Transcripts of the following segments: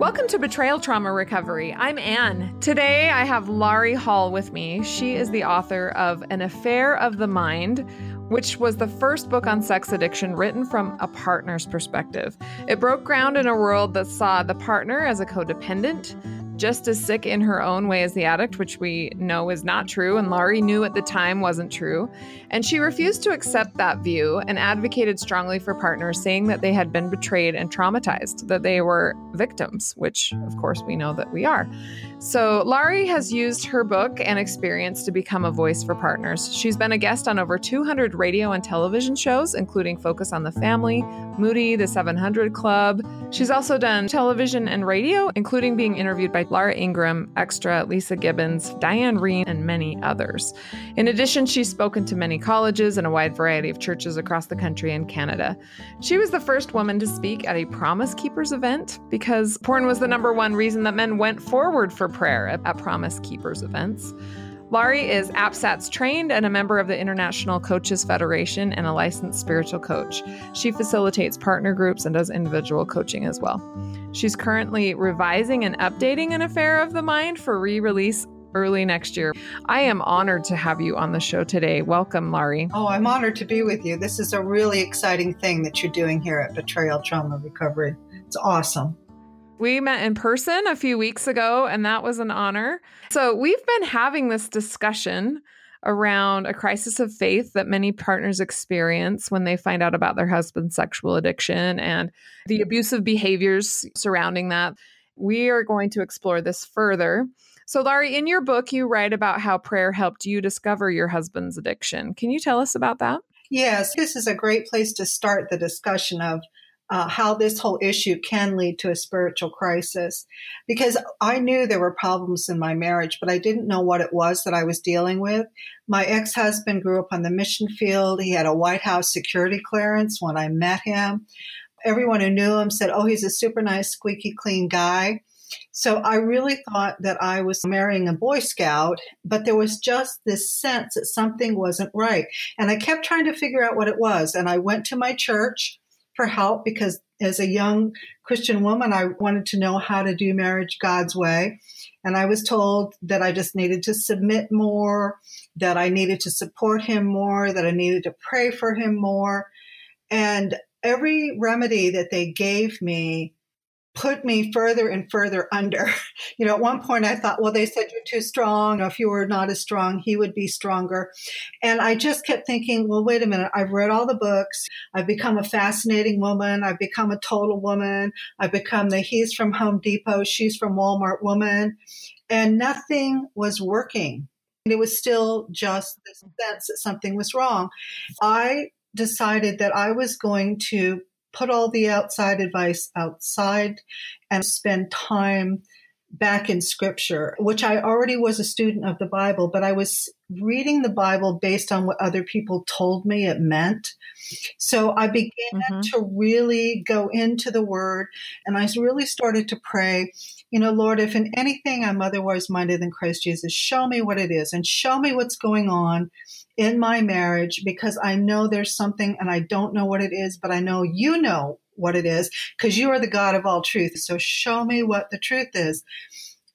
Welcome to Betrayal Trauma Recovery. I'm Anne. Today I have Laurie Hall with me. She is the author of An Affair of the Mind, which was the first book on sex addiction written from a partner's perspective. It broke ground in a world that saw the partner as a codependent, just as sick in her own way as the addict, which we know is not true, and Laurie knew at the time wasn't true. And she refused to accept that view and advocated strongly for partners, saying that they had been betrayed and traumatized, that they were victims, which of course we know that we are. So, Laurie has used her book and experience to become a voice for partners. She's been a guest on over 200 radio and television shows, including Focus on the Family, Moody, The 700 Club. She's also done television and radio, including being interviewed by Laura Ingraham, Extra, Leeza Gibbons, Diane Rehm, and many others. In addition, she's spoken to many colleges and a wide variety of churches across the country and Canada. She was the first woman to speak at a Promise Keepers event because porn was the number one reason that men went forward for prayer at, at Promise Keepers events. Laurie is APSATS trained and a member of the International Coaches Federation and a licensed spiritual coach. She facilitates partner groups and does individual coaching as well. She's currently revising and updating An Affair of the Mind for re release early next year. I am honored to have you on the show today. Welcome, Laurie. Oh, I'm honored to be with you. This is a really exciting thing that you're doing here at Betrayal Trauma Recovery. It's awesome. We met in person a few weeks ago, and that was an honor. So, we've been having this discussion around a crisis of faith that many partners experience when they find out about their husband's sexual addiction and the abusive behaviors surrounding that. We are going to explore this further. So, Laurie, in your book, you write about how prayer helped you discover your husband's addiction. Can you tell us about that? Yes, this is a great place to start the discussion of uh, how this whole issue can lead to a spiritual crisis. Because I knew there were problems in my marriage, but I didn't know what it was that I was dealing with. My ex husband grew up on the mission field. He had a White House security clearance when I met him. Everyone who knew him said, Oh, he's a super nice, squeaky clean guy. So I really thought that I was marrying a Boy Scout, but there was just this sense that something wasn't right. And I kept trying to figure out what it was. And I went to my church for help because as a young Christian woman, I wanted to know how to do marriage God's way. And I was told that I just needed to submit more, that I needed to support him more, that I needed to pray for him more. And every remedy that they gave me put me further and further under. You know, at one point I thought, well, they said you're too strong. If you were not as strong, he would be stronger. And I just kept thinking, well, wait a minute. I've read all the books. I've become a fascinating woman. I've become a total woman. I've become the he's from Home Depot, she's from Walmart woman. And nothing was working. And It was still just the sense that something was wrong. I decided that I was going to put all the outside advice outside and spend time back in scripture, which I already was a student of the Bible, but I was reading the Bible based on what other people told me it meant. So I began mm-hmm. to really go into the word and I really started to pray, you know, Lord, if in anything I'm otherwise minded than Christ Jesus, show me what it is and show me what's going on in my marriage because I know there's something and I don't know what it is, but I know you know what it is because you are the God of all truth. So show me what the truth is.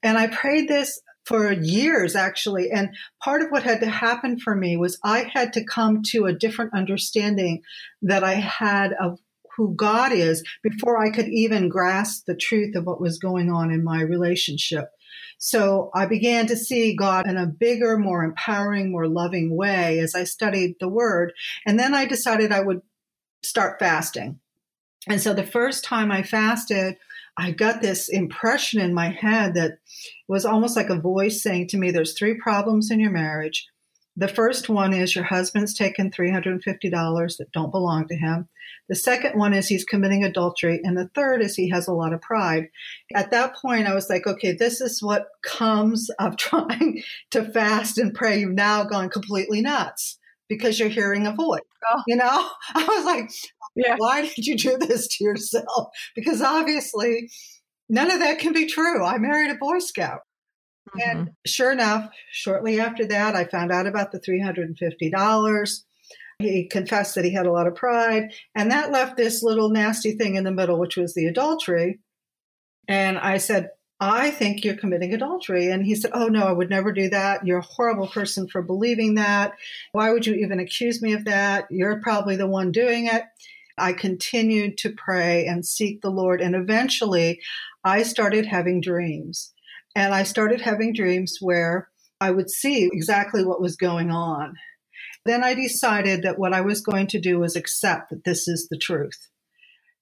And I prayed this for years actually. And part of what had to happen for me was I had to come to a different understanding that I had of who God is before I could even grasp the truth of what was going on in my relationship. So I began to see God in a bigger, more empowering, more loving way as I studied the word. And then I decided I would start fasting. And so the first time I fasted, I got this impression in my head that was almost like a voice saying to me, There's three problems in your marriage. The first one is your husband's taken $350 that don't belong to him. The second one is he's committing adultery. And the third is he has a lot of pride. At that point, I was like, okay, this is what comes of trying to fast and pray. You've now gone completely nuts because you're hearing a voice. Oh. You know, I was like, yeah. why did you do this to yourself? Because obviously, none of that can be true. I married a Boy Scout. Mm-hmm. And sure enough, shortly after that, I found out about the $350. He confessed that he had a lot of pride. And that left this little nasty thing in the middle, which was the adultery. And I said, I think you're committing adultery. And he said, Oh, no, I would never do that. You're a horrible person for believing that. Why would you even accuse me of that? You're probably the one doing it. I continued to pray and seek the Lord. And eventually I started having dreams. And I started having dreams where I would see exactly what was going on. Then I decided that what I was going to do was accept that this is the truth.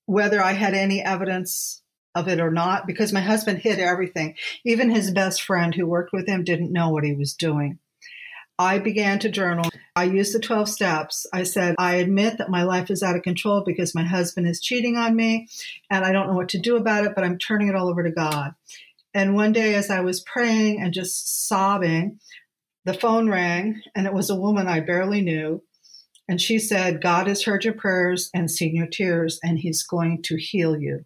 Whether I had any evidence of it or not because my husband hid everything. Even his best friend who worked with him didn't know what he was doing. I began to journal. I used the 12 steps. I said, I admit that my life is out of control because my husband is cheating on me and I don't know what to do about it, but I'm turning it all over to God. And one day, as I was praying and just sobbing, the phone rang and it was a woman I barely knew. And she said, God has heard your prayers and seen your tears, and he's going to heal you.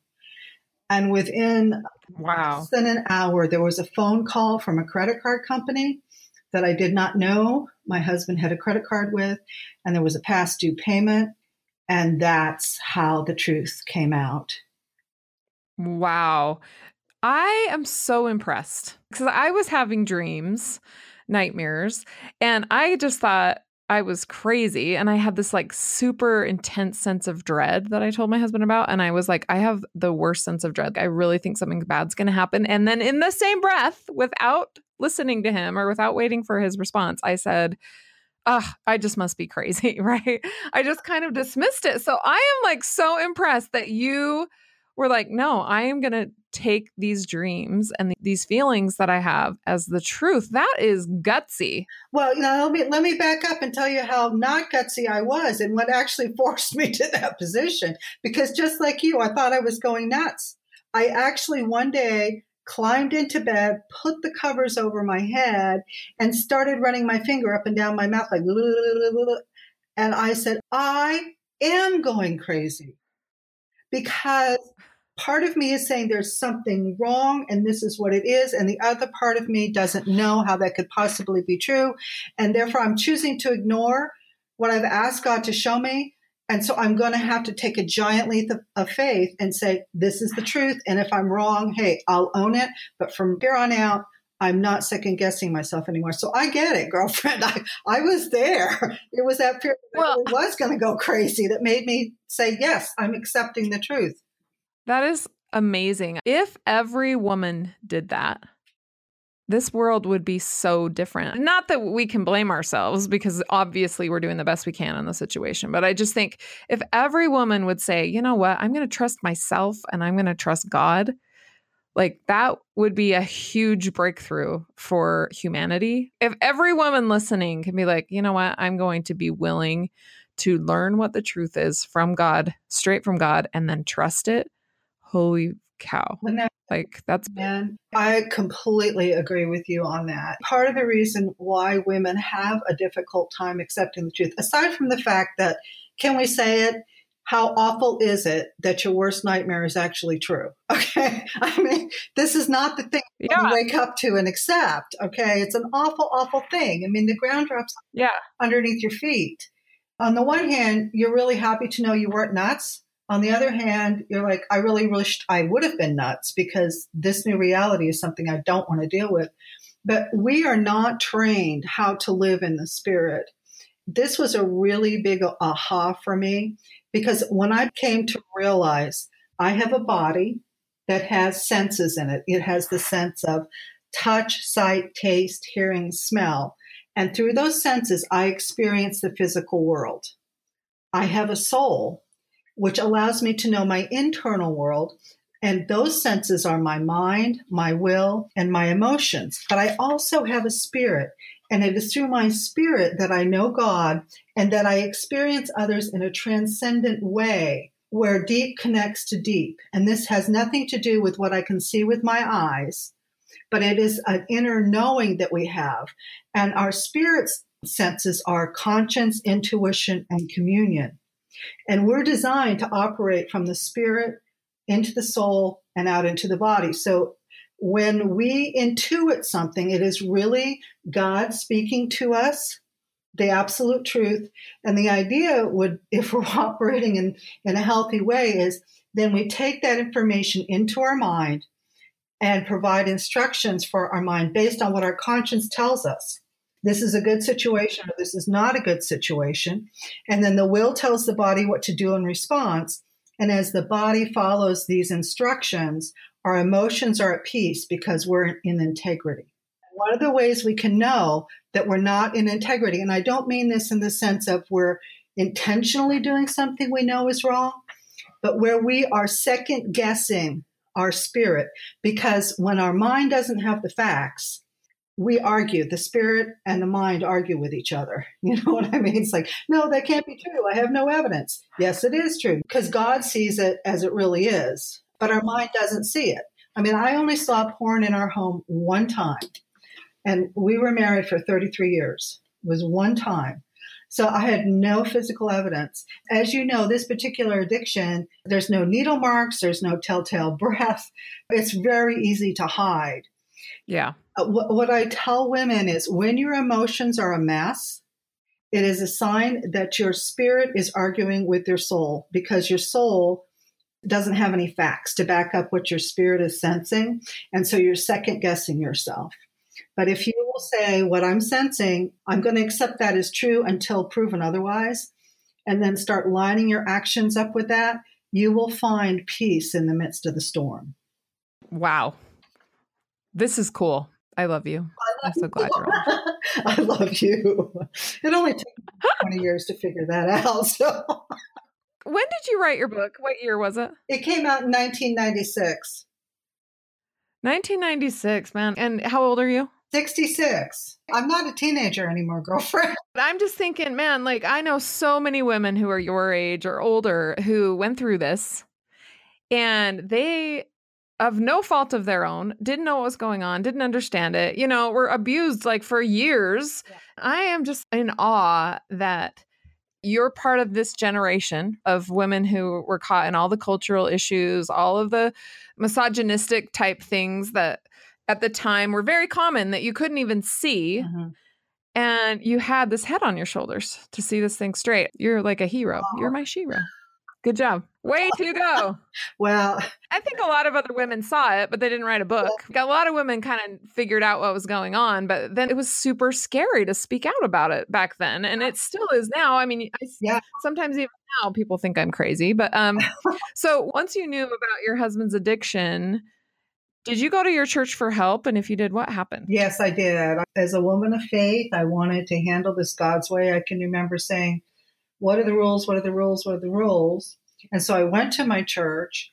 And within wow. less than an hour, there was a phone call from a credit card company that I did not know my husband had a credit card with, and there was a past due payment. And that's how the truth came out. Wow. I am so impressed because I was having dreams, nightmares, and I just thought, I was crazy and I had this like super intense sense of dread that I told my husband about. And I was like, I have the worst sense of dread. I really think something bad's going to happen. And then in the same breath, without listening to him or without waiting for his response, I said, Ah, I just must be crazy, right? I just kind of dismissed it. So I am like so impressed that you were like, no, I am going to take these dreams and these feelings that I have as the truth. That is gutsy. Well, you know, let me let me back up and tell you how not gutsy I was and what actually forced me to that position. Because just like you, I thought I was going nuts. I actually one day climbed into bed, put the covers over my head, and started running my finger up and down my mouth like, and I said, I am going crazy because part of me is saying there's something wrong and this is what it is. And the other part of me doesn't know how that could possibly be true. And therefore, I'm choosing to ignore what I've asked God to show me. And so I'm going to have to take a giant leap of, of faith and say, this is the truth. And if I'm wrong, hey, I'll own it. But from here on out, I'm not second guessing myself anymore. So I get it, girlfriend. I, I was there. It was that that well, I was going to go crazy that made me say, yes, I'm accepting the truth. That is amazing. If every woman did that, this world would be so different. Not that we can blame ourselves because obviously we're doing the best we can in the situation, but I just think if every woman would say, you know what, I'm going to trust myself and I'm going to trust God, like that would be a huge breakthrough for humanity. If every woman listening can be like, you know what, I'm going to be willing to learn what the truth is from God, straight from God, and then trust it holy cow. like that's man, I completely agree with you on that. Part of the reason why women have a difficult time accepting the truth, aside from the fact that, can we say it? How awful is it that your worst nightmare is actually true? Okay. I mean, this is not the thing yeah. you wake up to and accept. Okay. It's an awful, awful thing. I mean, the ground drops yeah. underneath your feet. On the one hand, you're really happy to know you weren't nuts on the other hand, you're like, I really wished I would have been nuts because this new reality is something I don't want to deal with. But we are not trained how to live in the spirit. This was a really big aha for me because when I came to realize I have a body that has senses in it, it has the sense of touch, sight, taste, hearing, smell. And through those senses, I experience the physical world. I have a soul which allows me to know my internal world. And those senses are my mind, my will, and my emotions. But I also have a spirit. And it is through my spirit that I know God and that I experience others in a transcendent way where deep connects to deep. And this has nothing to do with what I can see with my eyes, but it is an inner knowing that we have. And our spirit's senses are conscience, intuition, and communion. And we're designed to operate from the spirit into the soul and out into the body. So when we intuit something, it is really God speaking to us, the absolute truth. And the idea would, if we're operating in, in a healthy way, is then we take that information into our mind and provide instructions for our mind based on what our conscience tells us. This is a good situation or this is not a good situation. And then the will tells the body what to do in response. And as the body follows these instructions, our emotions are at peace because we're in integrity. One of the ways we can know that we're not in integrity, and I don't mean this in the sense of we're intentionally doing something we know is wrong, but where we are second guessing our spirit because when our mind doesn't have the facts, we argue. The spirit and the mind argue with each other. You know what I mean? It's like, no, that can't be true. I have no evidence. Yes, it is true because God sees it as it really is, but our mind doesn't see it. I mean, I only saw porn in our home one time, and we were married for 33 years. It was one time. So I had no physical evidence. As you know, this particular addiction, there's no needle marks, there's no telltale breath. It's very easy to hide. Yeah. Uh, what, what I tell women is when your emotions are a mess, it is a sign that your spirit is arguing with your soul because your soul doesn't have any facts to back up what your spirit is sensing. And so you're second guessing yourself. But if you will say, what I'm sensing, I'm going to accept that as true until proven otherwise, and then start lining your actions up with that, you will find peace in the midst of the storm. Wow. This is cool. I love you. I am so glad you're on. I love you. It only took 20 years to figure that out. So. When did you write your book? What year was it? It came out in 1996. 1996, man. And how old are you? 66. I'm not a teenager anymore, girlfriend. I'm just thinking, man, like I know so many women who are your age or older who went through this and they of no fault of their own, didn't know what was going on, didn't understand it, you know, were abused like for years. Yeah. I am just in awe that you're part of this generation of women who were caught in all the cultural issues, all of the misogynistic type things that at the time were very common that you couldn't even see. Mm-hmm. And you had this head on your shoulders to see this thing straight. You're like a hero. You're my shero. Good job. Way to go. well, I think a lot of other women saw it, but they didn't write a book. A lot of women kind of figured out what was going on, but then it was super scary to speak out about it back then. And it still is now. I mean, I, yeah. sometimes even now people think I'm crazy. But um, so once you knew about your husband's addiction, did you go to your church for help? And if you did, what happened? Yes, I did. As a woman of faith, I wanted to handle this God's way. I can remember saying, What are the rules? What are the rules? What are the rules? And so I went to my church.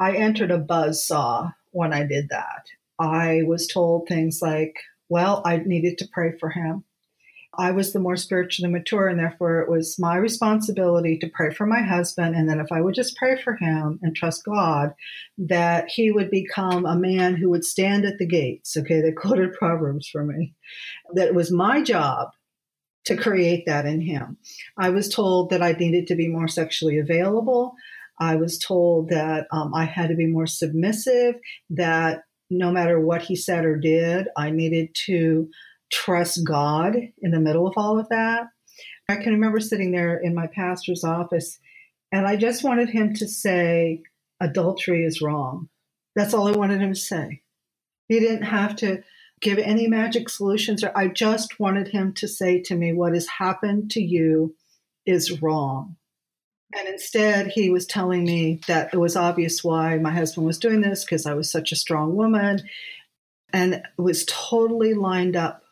I entered a buzz saw when I did that. I was told things like, well, I needed to pray for him. I was the more spiritually mature, and therefore it was my responsibility to pray for my husband. And then if I would just pray for him and trust God, that he would become a man who would stand at the gates. Okay, they quoted Proverbs for me. That it was my job to create that in him. I was told that I needed to be more sexually available. I was told that um, I had to be more submissive, that no matter what he said or did, I needed to trust God in the middle of all of that. I can remember sitting there in my pastor's office and I just wanted him to say, adultery is wrong. That's all I wanted him to say. He didn't have to give any magic solutions. Or I just wanted him to say to me, What has happened to you is wrong. And instead, he was telling me that it was obvious why my husband was doing this because I was such a strong woman and was totally lined up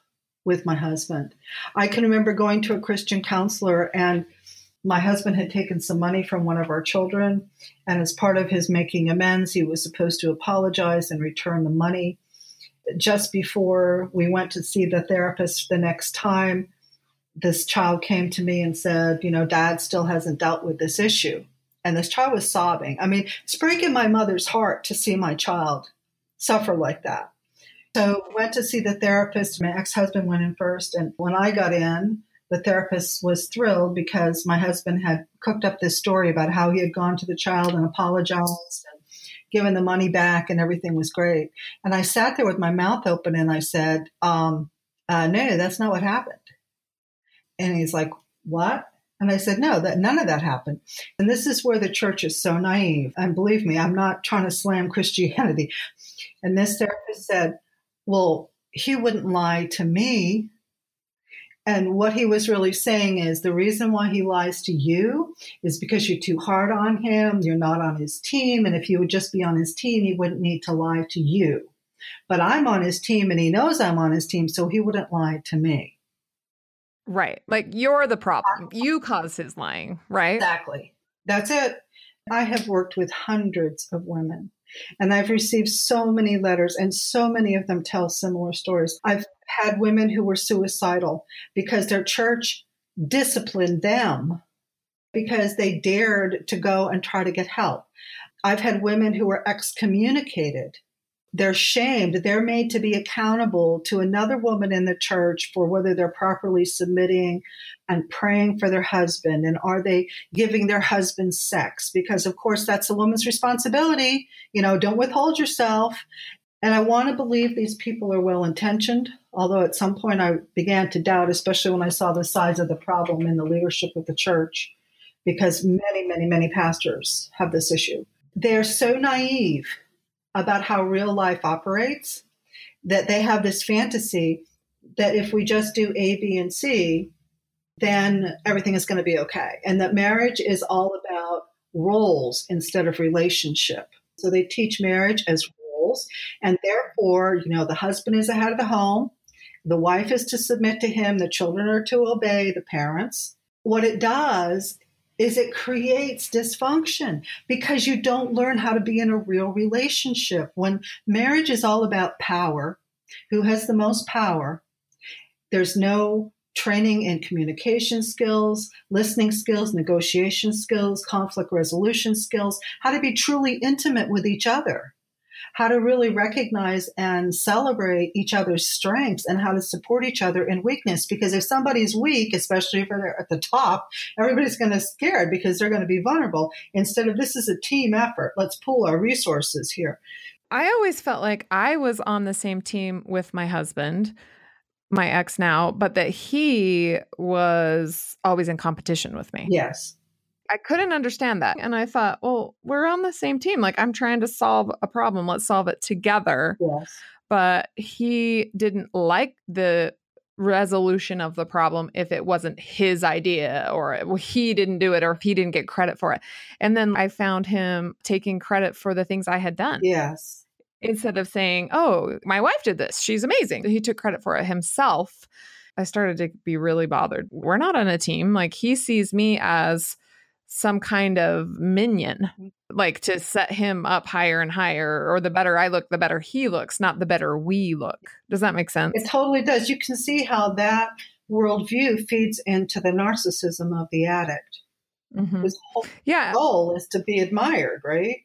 with my husband. I can remember going to a Christian counselor and my husband had taken some money from one of our children. And as part of his making amends, he was supposed to apologize and return the money just before we went to see the therapist the next time, this child came to me and said, You know, dad still hasn't dealt with this issue. And this child was sobbing. I mean, it's breaking my mother's heart to see my child suffer like that. So went to see the therapist. My ex-husband went in first, and when I got in, the therapist was thrilled because my husband had cooked up this story about how he had gone to the child and apologized given the money back and everything was great. And I sat there with my mouth open and I said, um, uh, no, that's not what happened. And he's like, what? And I said, no, that none of that happened. And this is where the church is so naive. And believe me, I'm not trying to slam Christianity. And this therapist said, Well, he wouldn't lie to me. And what he was really saying is the reason why he lies to you is because you're too hard on him, you're not on his team. And if you would just be on his team, he wouldn't need to lie to you. But I'm on his team and he knows I'm on his team, so he wouldn't lie to me. Right. Like you're the problem. You cause his lying, right? Exactly. That's it. I have worked with hundreds of women and I've received so many letters, and so many of them tell similar stories. I've had women who were suicidal because their church disciplined them because they dared to go and try to get help. I've had women who were excommunicated they're shamed. They're made to be accountable to another woman in the church for whether they're properly submitting and praying for their husband and are they giving their husband sex? Because, of course, that's a woman's responsibility. You know, don't withhold yourself. And I want to believe these people are well intentioned, although at some point I began to doubt, especially when I saw the size of the problem in the leadership of the church, because many, many, many pastors have this issue. They're so naive about how real life operates that they have this fantasy that if we just do A, B, and C, then everything is going to be okay. And that marriage is all about roles instead of relationship. So they teach marriage as And therefore, you know, the husband is ahead of the home, the wife is to submit to him, the children are to obey the parents. What it does is it creates dysfunction because you don't learn how to be in a real relationship. When marriage is all about power, who has the most power, there's no training in communication skills, listening skills, negotiation skills, conflict resolution skills, how to be truly intimate with each other how to really recognize and celebrate each other's strengths and how to support each other in weakness. Because if somebody's weak, especially if they're at the top, everybody's going to scared because they're going to be vulnerable. Instead of this is a team effort, let's pool our resources here. I always felt like I was on the same team with my husband my ex now, but that he was always in competition with me. Yes. I couldn't understand that. And I thought, well, we're on the same team. Like, I'm trying to solve a problem. Let's solve it together. Yes. But he didn't like the resolution of the problem if it wasn't his idea or he didn't do it or if he didn't get credit for it. And then I found him taking credit for the things I had done. Yes. Instead of saying, oh, my wife did this. She's amazing. He took credit for it himself. I started to be really bothered. We're not on a team. Like, he sees me as some kind of minion, mm. like to set him up higher and higher, or the better I look, the better he looks, not the better we look. Does that make sense? It totally does. You can see how that worldview feeds into the narcissism of the addict. Mm-hmm. His whole yeah. goal is to be admired, right?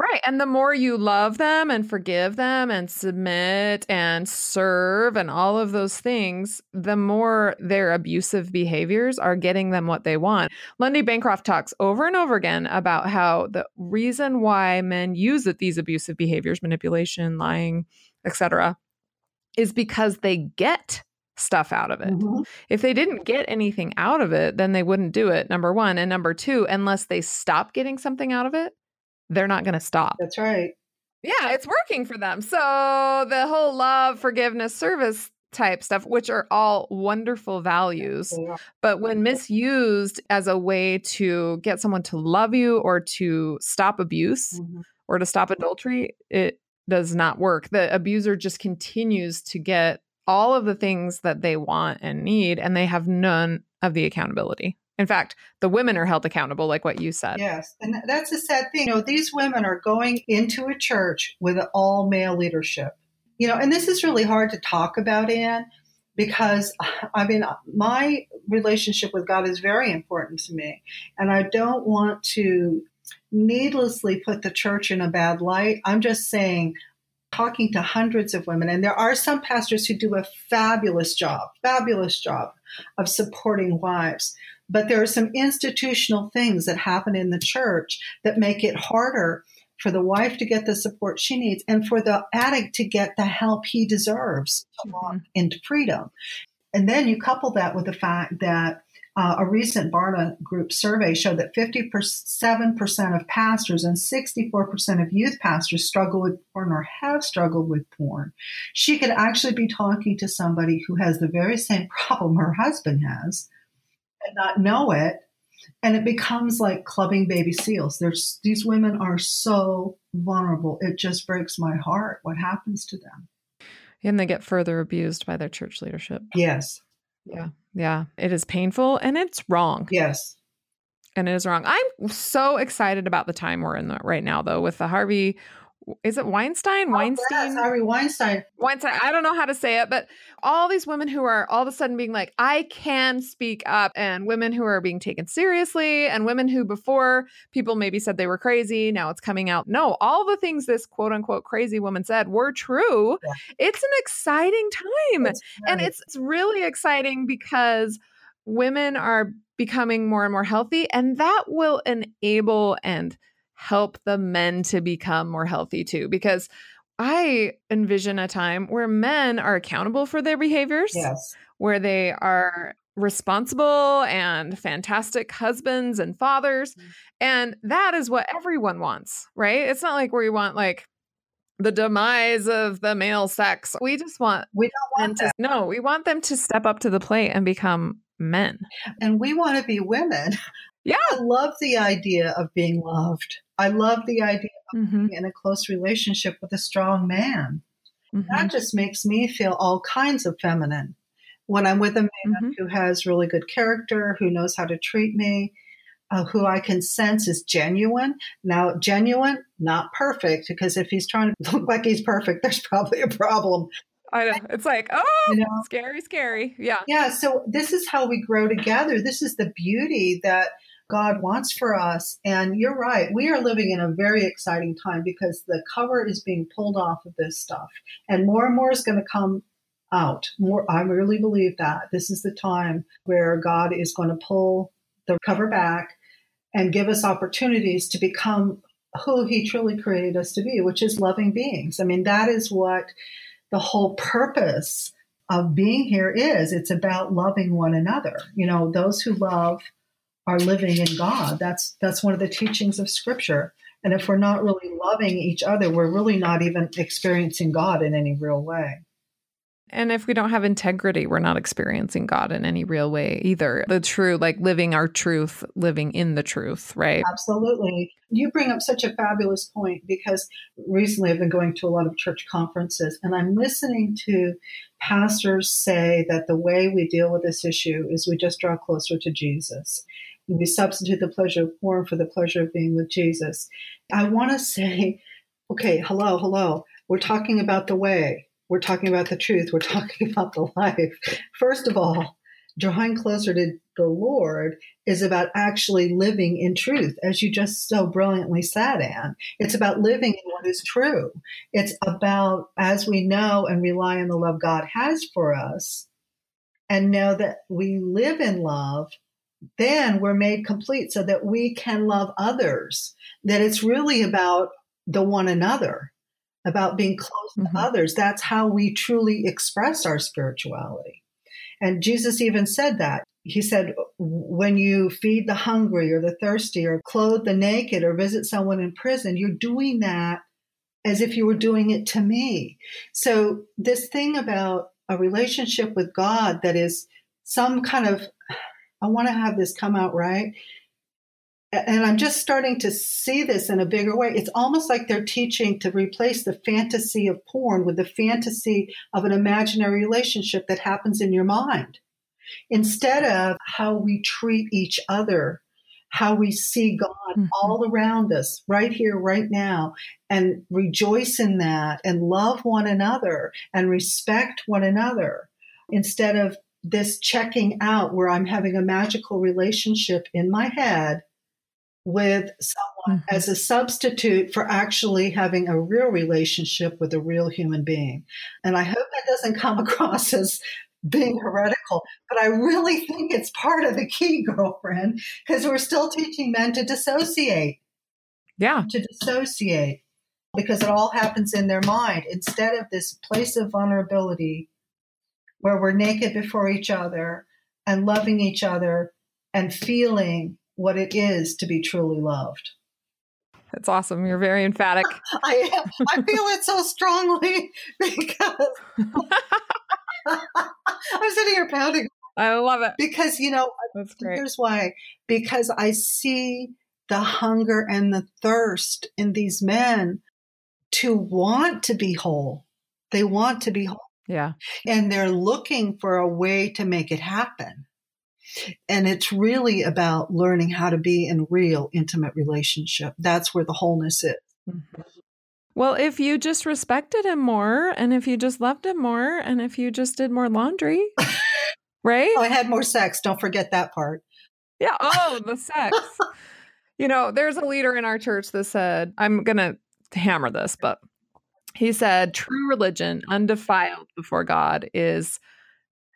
Right. And the more you love them and forgive them and submit and serve and all of those things, the more their abusive behaviors are getting them what they want. Lundy Bancroft talks over and over again about how the reason why men use these abusive behaviors, manipulation, lying, etc., is because they get stuff out of it. Mm-hmm. If they didn't get anything out of it, then they wouldn't do it. Number 1, and number 2, unless they stop getting something out of it, they're not going to stop. That's right. Yeah, it's working for them. So the whole love, forgiveness, service type stuff, which are all wonderful values, but when misused as a way to get someone to love you or to stop abuse mm-hmm. or to stop adultery, it does not work. The abuser just continues to get all of the things that they want and need, and they have none of the accountability. In fact, the women are held accountable, like what you said. Yes. And that's a sad thing. You know, these women are going into a church with all male leadership. You know, and this is really hard to talk about, Anne, because I mean, my relationship with God is very important to me. And I don't want to needlessly put the church in a bad light. I'm just saying, talking to hundreds of women, and there are some pastors who do a fabulous job, fabulous job of supporting wives. But there are some institutional things that happen in the church that make it harder for the wife to get the support she needs and for the addict to get the help he deserves to walk mm-hmm. into freedom. And then you couple that with the fact that uh, a recent Barna Group survey showed that 57% of pastors and 64% of youth pastors struggle with porn or have struggled with porn. She could actually be talking to somebody who has the very same problem her husband has and not know it. And it becomes like clubbing baby seals. There's, these women are so vulnerable. It just breaks my heart what happens to them. And they get further abused by their church leadership. Yes. Yeah. Yeah. It is painful and it's wrong. Yes. And it is wrong. I'm so excited about the time we're in right now, though, with the Harvey is it Weinstein? Oh, Weinstein? Harvey Weinstein. Weinstein. I don't know how to say it, but all these women who are all of a sudden being like, I can speak up, and women who are being taken seriously, and women who before people maybe said they were crazy, now it's coming out. No, all the things this quote unquote crazy woman said were true. Yeah. It's an exciting time. And it's, it's really exciting because women are becoming more and more healthy, and that will enable and help the men to become more healthy too because I envision a time where men are accountable for their behaviors, yes. where they are responsible and fantastic husbands and fathers. Mm-hmm. And that is what everyone wants, right? It's not like where you want like the demise of the male sex. We just want we don't want to no, we want them to step up to the plate and become men. And we want to be women. Yeah. I love the idea of being loved. I love the idea of mm-hmm. being in a close relationship with a strong man. Mm-hmm. That just makes me feel all kinds of feminine. When I'm with a man mm-hmm. who has really good character, who knows how to treat me, uh, who I can sense is genuine. Now, genuine, not perfect, because if he's trying to look like he's perfect, there's probably a problem. I know. It's like, oh, you know? scary, scary. Yeah. Yeah. So, this is how we grow together. This is the beauty that God wants for us. And you're right, we are living in a very exciting time because the cover is being pulled off of this stuff, and more and more is going to come out. More, I really believe that this is the time where God is going to pull the cover back and give us opportunities to become who He truly created us to be, which is loving beings. I mean, that is what the whole purpose of being here is. It's about loving one another. You know, those who love are living in God. That's that's one of the teachings of Scripture. And if we're not really loving each other, we're really not even experiencing God in any real way. And if we don't have integrity, we're not experiencing God in any real way either. The true, like living our truth, living in the truth, right? Absolutely. You bring up such a fabulous point because recently I've been going to a lot of church conferences and I'm listening to pastors say that the way we deal with this issue is we just draw closer to Jesus. We substitute the pleasure of porn for the pleasure of being with Jesus. I want to say, okay, hello, hello. We're talking about the way. We're talking about the truth. We're talking about the life. First of all, drawing closer to the Lord is about actually living in truth, as you just so brilliantly said, Anne. It's about living in what is true. It's about, as we know and rely on the love God has for us, and know that we live in love, then we're made complete so that we can love others. That it's really about the one another, about being close mm-hmm. to others. That's how we truly express our spirituality. And Jesus even said that. He said, when you feed the hungry or the thirsty or clothe the naked or visit someone in prison, you're doing that as if you were doing it to me. So, this thing about a relationship with God that is some kind of I want to have this come out right. And I'm just starting to see this in a bigger way. It's almost like they're teaching to replace the fantasy of porn with the fantasy of an imaginary relationship that happens in your mind. Instead of how we treat each other, how we see God mm-hmm. all around us, right here, right now, and rejoice in that and love one another and respect one another instead of this checking out where I'm having a magical relationship in my head with someone mm-hmm. as a substitute for actually having a real relationship with a real human being. And I hope that doesn't come across as being heretical, but I really think it's part of the key, girlfriend, because we're still teaching men to dissociate. Yeah. To dissociate because it all happens in their mind instead of this place of vulnerability where we're naked before each other and loving each other and feeling what it is to be truly loved. That's awesome. You're very emphatic. I am. I feel it so strongly because I'm sitting here pounding. I love it. Because, you know, That's great. here's why. Because I see the hunger and the thirst in these men to want to be whole. They want to be whole. Yeah. And they're looking for a way to make it happen. And it's really about learning how to be in real intimate relationship. That's where the wholeness is. Mm-hmm. Well, if you just respected him more and if you just loved him more and if you just did more laundry, right? Oh, I had more sex. Don't forget that part. Yeah. Oh, the sex. you know, there's a leader in our church that said, I'm going to hammer this, but he said, true religion, undefiled before God, is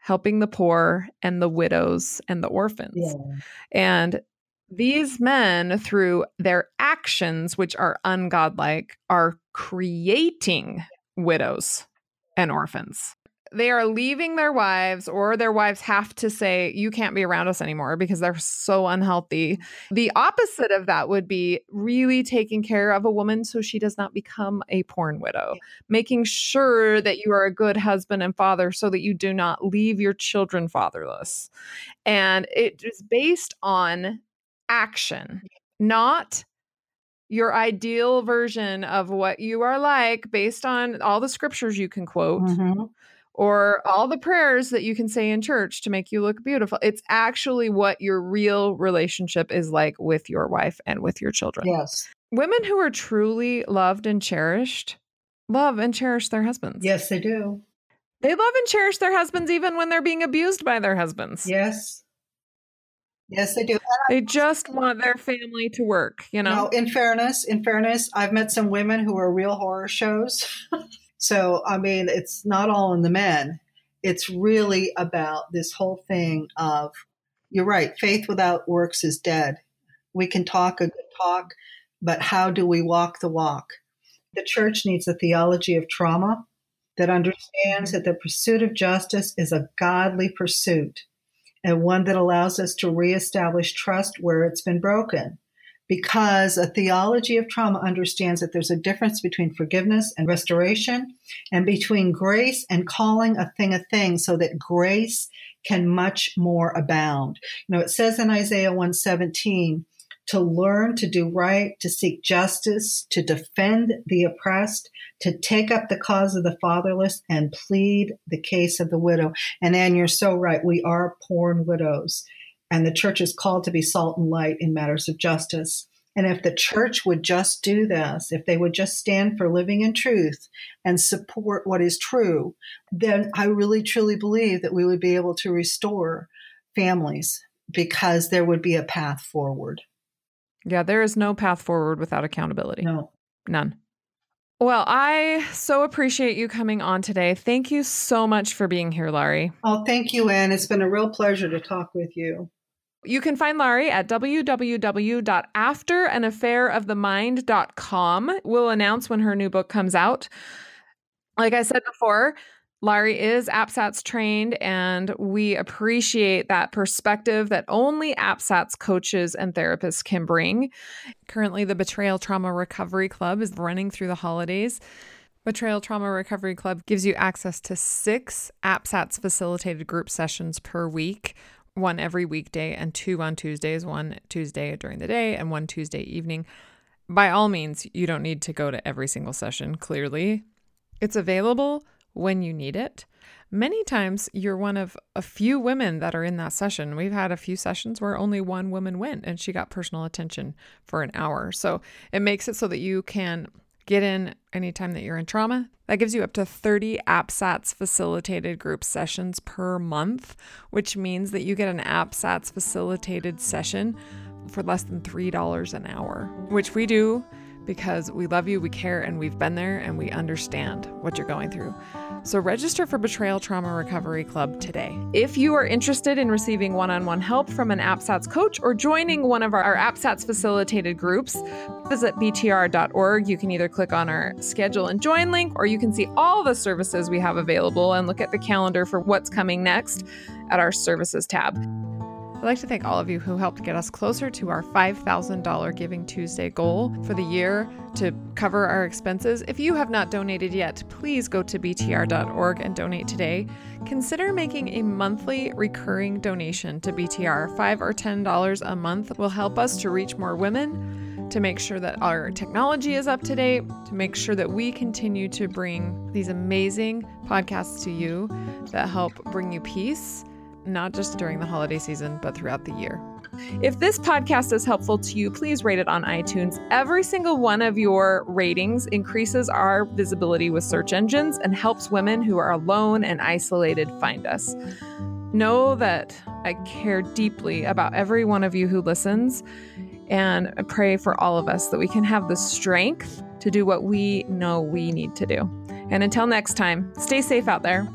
helping the poor and the widows and the orphans. Yeah. And these men, through their actions, which are ungodlike, are creating widows and orphans they are leaving their wives or their wives have to say you can't be around us anymore because they're so unhealthy. The opposite of that would be really taking care of a woman so she does not become a porn widow. Making sure that you are a good husband and father so that you do not leave your children fatherless. And it is based on action not your ideal version of what you are like based on all the scriptures you can quote. Mm-hmm or all the prayers that you can say in church to make you look beautiful. It's actually what your real relationship is like with your wife and with your children. Yes. Women who are truly loved and cherished love and cherish their husbands. Yes, they do. They love and cherish their husbands even when they're being abused by their husbands. Yes. Yes, they do. They just want their family to work, you know. No, in fairness, in fairness, I've met some women who are real horror shows. So, I mean, it's not all in the men. It's really about this whole thing of, you're right, faith without works is dead. We can talk a good talk, but how do we walk the walk? The church needs a theology of trauma that understands that the pursuit of justice is a godly pursuit and one that allows us to reestablish trust where it's been broken because a theology of trauma understands that there's a difference between forgiveness and restoration and between grace and calling a thing a thing so that grace can much more abound. You know, it says in Isaiah 117, to learn to do right, to seek justice, to defend the oppressed, to take up the cause of the fatherless and plead the case of the widow. And Anne, you're so right. We are porn widows. And the church is called to be salt and light in matters of justice. And if the church would just do this, if they would just stand for living in truth and support what is true, then I really truly believe that we would be able to restore families because there would be a path forward. Yeah, there is no path forward without accountability. No. None. Well, I so appreciate you coming on today. Thank you so much for being here, Laurie. Oh, thank you, Anne. It's been a real pleasure to talk with you. You can find Laurie at www.afteranaffairofthemind.com. We'll announce when her new book comes out. Like I said before, Laurie is APSATS trained, and we appreciate that perspective that only APSATS coaches and therapists can bring. Currently, the Betrayal Trauma Recovery Club is running through the holidays. Betrayal Trauma Recovery Club gives you access to six APSATS facilitated group sessions per week one every weekday and two on Tuesdays, one Tuesday during the day and one Tuesday evening. By all means, you don't need to go to every single session, clearly. It's available when you need it. Many times you're one of a few women that are in that session. We've had a few sessions where only one woman went and she got personal attention for an hour. So it makes it so that you can get in anytime that you're in trauma. That gives you up to 30 APSATS facilitated group sessions per month, which means that you get an APSATS facilitated session for less than $3 an hour, which we do because we love you, we care, and we've been there and we understand what you're going through. So register for Betrayal Trauma Recovery Club today. If you are interested in receiving one on one help from an APSATS coach or joining one of our, APSATS facilitated groups, visit btr.org. You can either click on our schedule and join link, or you can see all the services we have available and look at the calendar for what's coming next at our services tab. I'd like to thank all of you who helped get us closer to our $5,000 Giving Tuesday goal for the year to cover our expenses. If you have not donated yet, please go to btr.org and donate today. Consider making a monthly recurring donation to BTR. 5 or $10 a month will help us to reach more women, to make sure that our technology is up to date, to make sure that we continue to bring these amazing podcasts to you that help bring you peace not just during the holiday season, but throughout the year. If this podcast is helpful to you, please rate it on iTunes. Every single one of your ratings increases our visibility with search engines and helps women who are alone and isolated find us. Know that I care deeply about every one of you who listens, and I pray for all of us that we can have the strength to do what we know we need to do. And until next time, stay safe out there.